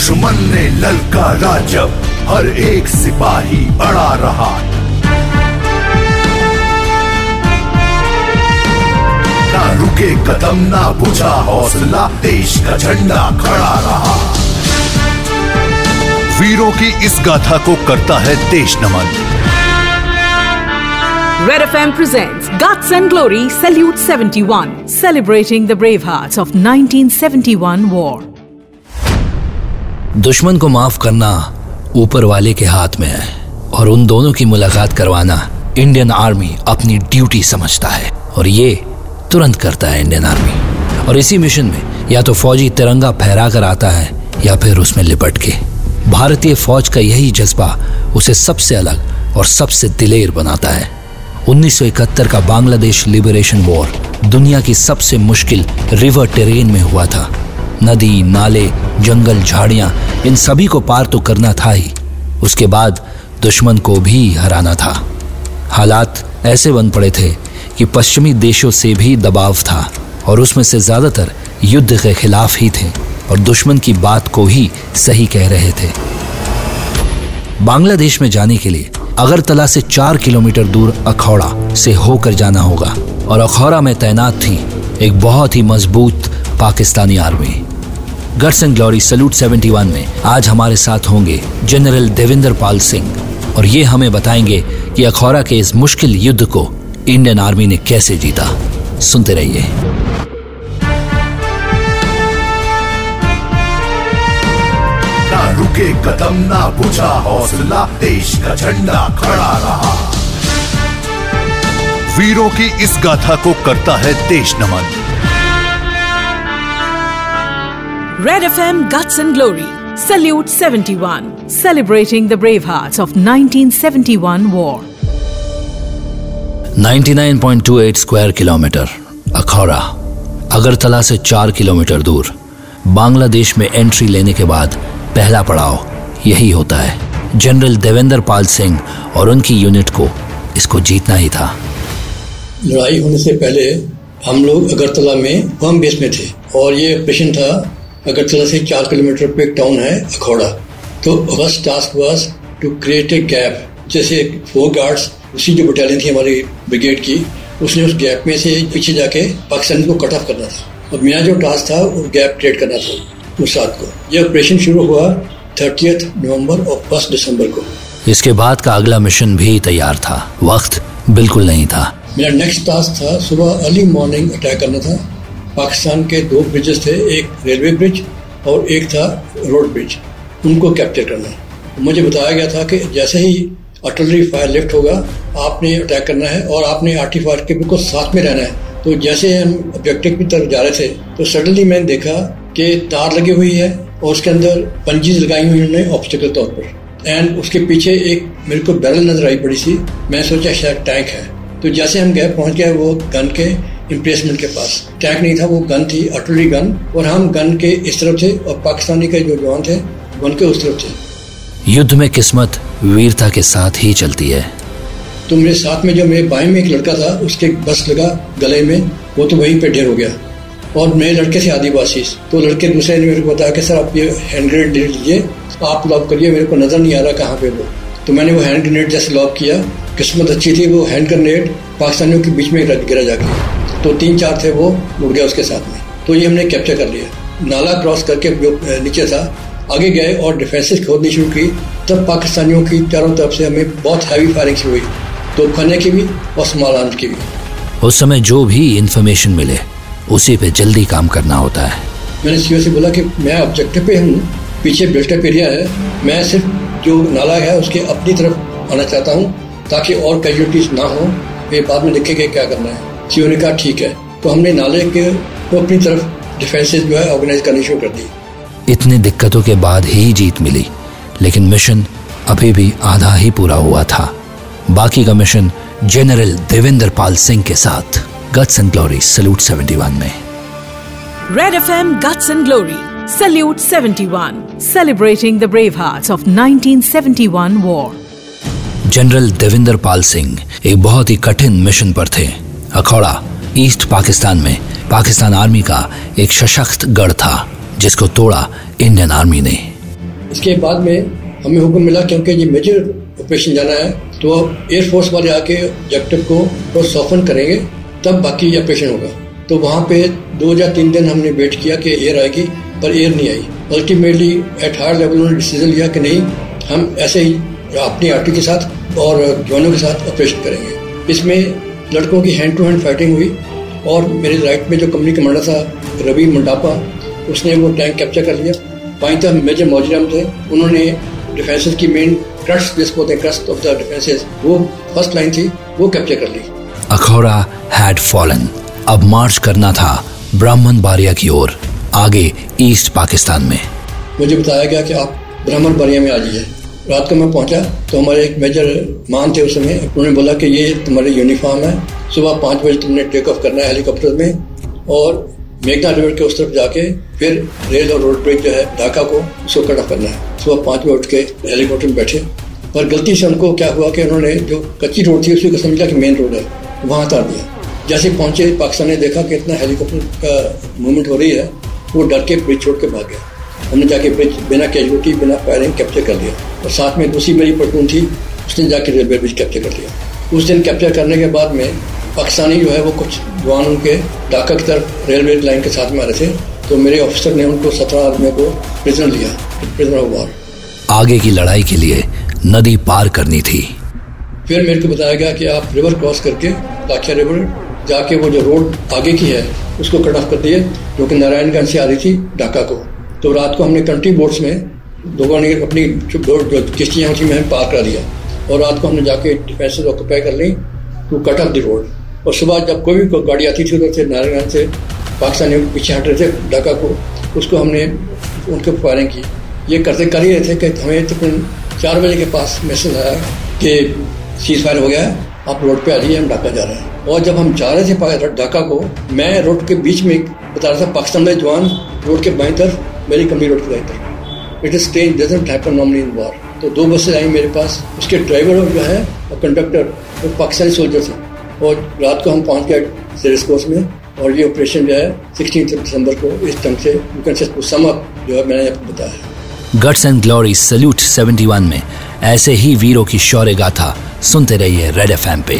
दुश्मन ने ललकारा जब हर एक सिपाही अड़ा रहा ना रुके कदम ना बुझा हौसला देश का झंडा खड़ा रहा वीरों की इस गाथा को करता है देश नमन Red FM presents Guts and Glory Salute 71, celebrating the brave hearts of 1971 war. दुश्मन को माफ़ करना ऊपर वाले के हाथ में है और उन दोनों की मुलाकात करवाना इंडियन आर्मी अपनी ड्यूटी समझता है और ये तुरंत करता है इंडियन आर्मी। और इसी मिशन में या तो फौजी तिरंगा फहरा कर आता है या फिर उसमें लिपट के। भारतीय फौज का यही जज्बा उसे सबसे अलग और सबसे दिलेर बनाता है। 1971 का बांग्लादेश लिबरेशन वॉर दुनिया की सबसे मुश्किल रिवर टेरेन में हुआ था। नदी, नाले, जंगल, झाड़ियाँ, इन सभी को पार तो करना था ही। उसके बाद दुश्मन को भी हराना था। हालात ऐसे बन पड़े थे कि पश्चिमी देशों से भी दबाव था और उसमें से ज़्यादातर युद्ध के खिलाफ ही थे और दुश्मन की बात को ही सही कह रहे थे। बांग्लादेश में जाने के लिए अगरतला से चार किलोमीटर दूर अखौड़ा से होकर जाना होगा और अखौड़ा में तैनात थी एक बहुत ही मज़बूत Pakistani army. Guts and glory salute 71 में आज हमारे साथ होंगे जनरल देवेंद्र पाल सिंह और ये हमें बताएँगे कि अखौरा के इस मुश्किल युद्ध को इंडियन आर्मी ने कैसे जीता। सुनते रहिए। रुके कदम, ना बुझा हौसला, देश का झंडा खड़ा रहा। वीरों की इस गाथा को करता है देश नमन Red FM Guts and Glory. Salute 71, celebrating the brave hearts of 1971 war. 99.28 square kilometre Akhaura Agartala से चार किलोमीटर दूर. बांग्लादेश में एंट्री लेने के बाद पहला पड़ाव यही होता है. जनरल देवेंद्र पाल सिंह और उनकी यूनिट को इसको जीतना ही था. लड़ाई होने से पहले हम लोग अगरतला में होम बेस में थे और ये ऑपरेशन था अगरतला से चार किलोमीटर पे एक टाउन है अखौड़ा तो first task was to create a gap जैसे फोर गार्ड्स उसी जो बटालियन थी हमारी ब्रिगेड की उसने उस गैप में से पीछे जाके पाकिस्तान को कट ऑफ़ करना था। और मेरा जो टास्क था वो गैप क्रिएट करना था उस रात को। यह ऑपरेशन शुरू हुआ थर्टियथ नवंबर और फ़र्स्ट दिसंबर को। इसके बाद का अगला मिशन भी तैयार था। वक्त बिल्कुल नहीं था। मेरा नेक्स्ट टास्क था सुबह अर्ली मॉर्निंग अटैक करना था। पाकिस्तान के दो ब्रिजेस थे, एक रेलवे ब्रिज और एक था रोड ब्रिज उनको कैप्चर करना। मुझे बताया गया था कि जैसे ही अटलरी फायर लिफ्ट होगा, आपने अटैक करना है और आपने आर्टी फायर के बिल्कुल साथ में रहना है। तो जैसे हम ऑब्जेक्टिव की तरफ़ जा रहे थे तो सडनली मैंने देखा कि तार लगी हुई है और उसके अंदर पंजीज लगाई हुई उन्होंने ऑब्स्टिकल तौर पर। एंड उसके पीछे एक मेरे को बैरल नज़र आई पड़ी सी। मैं सोचा, शायद टैंक है। तो जैसे हम गए, पहुँच गए वो गन के इम्प्लेसमेंट के पास। टैंक नहीं था वो गन थी अटलरी गन और हम गन के इस तरफ़ थे और पाकिस्तानी के जो जवान थे गन के उस तरफ़ थे। युद्ध में किस्मत वीरता के साथ ही चलती है। तो मेरे साथ में जो मेरे बाएँ में एक लड़का था उसके बस लगा गले में वो तो वहीं पे ढेर हो गया। और मेरे लड़के से आदिवासी। तो लड़के दूसरे ने मेरे को बताया कि सर आप ये हैंड ग्रेनेड ले लीजिए आप लॉक करिए मेरे को नज़र नहीं आ रहा कहाँ पे वो। तो मैंने वो हैंड ग्रेनेड जैसे लॉक किया किस्मत अच्छी थी वो हैंड ग्रेनेड पाकिस्तानियों के बीच में गिरा जाके। तो तीन चार थे वो उड़ गया उसके साथ में। तो ये हमने कैप्चर कर लिया। नाला क्रॉस करके जो नीचे था आगे गए और डिफेंसेस खोदनी शुरू की। तब पाकिस्तानियों की चारों तरफ़ से हमें बहुत हैवी फायरिंग शुरू हुई। तो खाने की भी और समालान की भी। उस समय जो भी इंफॉर्मेशन मिले उसी पे जल्दी काम करना होता है। मैंने सीओ से बोला कि मैं ऑब्जेक्टिव पे हूँ पीछे बिल्टअप एरिया है। मैं सिर्फ़ जो नाला है उसके अपनी तरफ़ आना चाहता हूँ ताकि और कैजुअलिटीज ना हो। फिर बाद में देखेंगे क्या करना है। सीओ ने कहा ठीक है। तो हमने नाले के को अपनी तरफ़ डिफेंसेस जो है ऑर्गेनाइज करनी शुरू कर दी। इतनी दिक्कतों के बाद ही जीत मिली लेकिन मिशन अभी भी आधा ही पूरा हुआ था। बाकी का मिशन जनरल देवेंद्र पाल सिंह के साथ गट्स एंड ग्लोरी सलूट 71 में। Red FM Guts and Glory Salute 71, celebrating the brave hearts of 1971 war. General Devendra Pal Singh एक बहुत ही कठिन मिशन पर थे। अखौड़ा, ईस्ट पाकिस्तान में पाकिस्तान आर्मी का एक सशक्त गढ़ था, जिसको तोड़ा इंडियन आर्मी ने। इसके बाद में हमें हुक्म मिला, क्योंकि ये मेजर ऑपरेशन जाना है तो एयरफोर्स वाले आके ऑब्जेक्टिव को तो सॉफन करेंगे, तब बाकी ऑपरेशन होगा। तो वहाँ पे दो या तीन दिन हमने वेट किया कि एयर आएगी, पर एयर नहीं आई। अल्टीमेटली एट हायर लेवल उन्होंने डिसीज़न लिया कि नहीं, हम ऐसे ही अपनी आर्टी के साथ और जवानों के साथ ऑपरेशन करेंगे। इसमें लड़कों की हैंड टू हैंड फाइटिंग हुई और मेरे राइट में जो कंपनी कमांडर था रवि मंडापा उसने वो टैंक कैप्चर कर लिया। वहीं तरफ़ मेजर मौजराम थे। उन्होंने डिफेंसेस की मेन क्रस्ट जिसको होते क्रस्ट ऑफ़ द डिफेंसेस वो फ़र्स्ट लाइन थी वो कैप्चर कर ली। अखौरा हैड फॉलन अब मार्च करना था ब्राह्मण बारिया की ओर आगे ईस्ट पाकिस्तान में। मुझे बताया गया कि आप ब्राह्मण बारिया में आ जाइए। रात को मैं पहुँचा तो हमारे एक मेजर मान थे उस समय, उन्होंने बोला कि ये तुम्हारी यूनिफॉर्म है। सुबह पाँच बजे तुमने टेक ऑफ़ करना है हेलीकॉप्टर में और मेघना रिवर के उस तरफ़ जाके फिर रेल और रोड ब्रिज जो है, ढाका को उसको कट ऑफ़ करना है। सुबह पाँच बजे उठ के हेलीकॉप्टर में बैठे। पर गलती से उनको क्या हुआ कि उन्होंने जो कच्ची रोड थी, उसी को समझा कि मेन रोड है, वहाँ उतार दिया। जैसे पहुँचे, पाकिस्तान ने देखा कि इतना हेलीकॉप्टर का मूवमेंट हो रही है, वो डर के ब्रिज छोड़ के भाग गया। हमने जाके ब्रिज बिना कैजुअलिटी बिना फायरिंग कैप्चर कर लिया। और साथ में दूसरी मेरी पटून थी उसने जाके रेलवे ब्रिज कैप्चर कर लिया। उस दिन कैप्चर करने के बाद में पाकिस्तानी जो है वो कुछ जवान उनके ढाका की तरफ़ रेलवे लाइन के साथ में आ रहे थे। तो मेरे ऑफिसर ने उनको सत्रह आदमियों को प्रिजनर लिया प्रिजनर ऑफ़ वॉर आगे की लड़ाई के लिए नदी पार करनी थी। फिर मेरे को बताया गया कि आप रिवर क्रॉस करके लाखिया रिवर जाके वो जो रोड आगे की है उसको कट ऑफ़ कर दिए जो कि नारायणगंज से आ रही थी ढाका को। तो रात को हमने कंट्री बोट्स में लोगों ने अपनी किश्तियाँ थी मैं पार करा दिया और रात को हमने जाके डिफेंसेज ऑक्यूपाई कर ली to cut off the road. और सुबह जब कोई भी गाड़ी आती थी उधर से नारायणगंज से, पाकिस्तानी पीछे हट रहे थे, ढाका को, उसको हमने उनके फायरिंग की। ये करते कर ही रहे थे कि हमें तकरीबन चार बजे के पास मैसेज आया कि सीज फायर हो गया है, आप रोड पे आ जाइए, हम ढाका जा रहे हैं। और जब हम जा रहे थे ढाका को, मैं रोड के बीच में बता रहा था, पाकिस्तान में जवान रोड के बाई तरफ़ मेरी कमी रोड के दाई it is strange doesn't happen normally in war तो दो बसें आई मेरे पास, उसके ड्राइवर जो है, और कंडक्टर वो पाकिस्तानी सोल्जर थे और रात को हम पहुँच गए सीरियस कोर्स में, और ये ऑपरेशन जो है सिक्सटीन दिसंबर को इस ढंग से यू कैन सम अप जो है, मैंने आपको बताया गट्स एंड ग्लोरी सल्यूट 71 में, ऐसे ही वीरों की शौर्य गाथा सुनते रहिए रेड एफएम पे।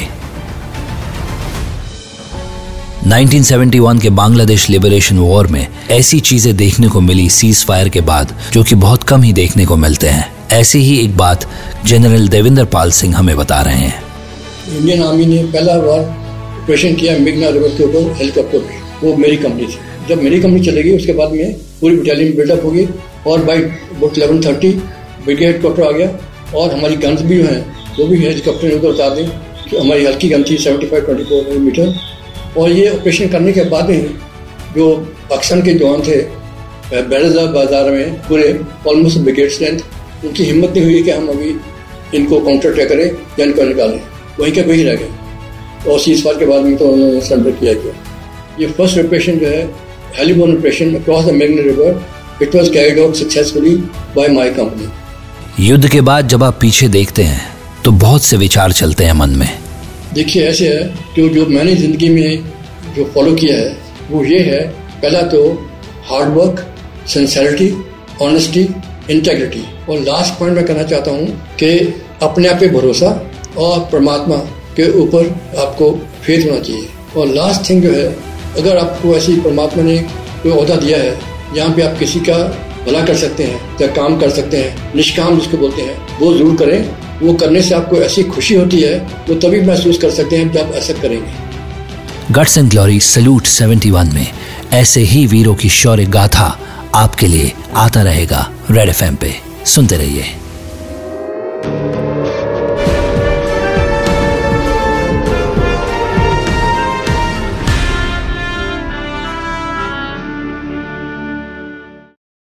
1971 के बांग्लादेश लिबरेशन वॉर में ऐसी चीज़ें देखने को मिली सीज फायर के बाद, जो कि बहुत कम ही देखने को मिलते हैं। ऐसी ही एक बात जनरल देविंदर पाल सिंह हमें बता रहे हैं। इंडियन आर्मी ने पहला बार ऑपरेशन किया मेघना रिवर के ऊपर हेलीकॉप्टर पे वो मेरी कंपनी थी। जब मेरी कंपनी चलेगी, उसके बाद में पूरी बटालियन बिल्डअप होगी और by but eleven thirty brigade helicopter आ गया और हमारी गन्स भी जो हैं, वो भी हेलीकॉप्टर में उतार दी। हमारी हल्की गन थी seventy five twenty four millimetre और ये ऑपरेशन करने के बाद में जो पाकिस्तान के जवान थे बैरजा बाज़ार में पूरे ऑलमोस्ट ब्रिगेड स्ट्रेंथ उनकी हिम्मत नहीं हुई कि हम अभी इनको काउंटर अटैक करें या इनको निकालें। वहीं का वहीं रह गए। और सीज के बाद में तो उन्होंने सरेंडर किया गया ये फ़र्स्ट ऑपरेशन जो है heliborne operation across the magnet river it was carried out successfully by my company युद्ध के बाद जब आप पीछे देखते हैं तो बहुत से विचार चलते हैं मन में। देखिए, ऐसे है कि जो मैंने ज़िंदगी में जो फॉलो किया है, वो ये है, पहला तो hard work sincerity honesty integrity और लास्ट पॉइंट मैं कहना चाहता हूँ कि अपने आप पे भरोसा और परमात्मा के ऊपर आपको फेथ होना चाहिए। और लास्ट थिंग जो है, अगर आपको ऐसी परमात्मा ने कोई अहदा दिया है, जहाँ पे आप किसी का भला कर सकते हैं, या काम कर सकते हैं, निष्काम जिसको बोलते हैं, वो ज़रूर करें। वो करने से आपको ऐसी खुशी होती है वो तभी महसूस कर सकते हैं जब ऐसा करेंगे। गट्स एंड ग्लोरी सल्यूट 71 में ऐसे ही वीरों की शौर्य गाथा आपके लिए आता रहेगा रेड एफएम पे। सुनते रहिए।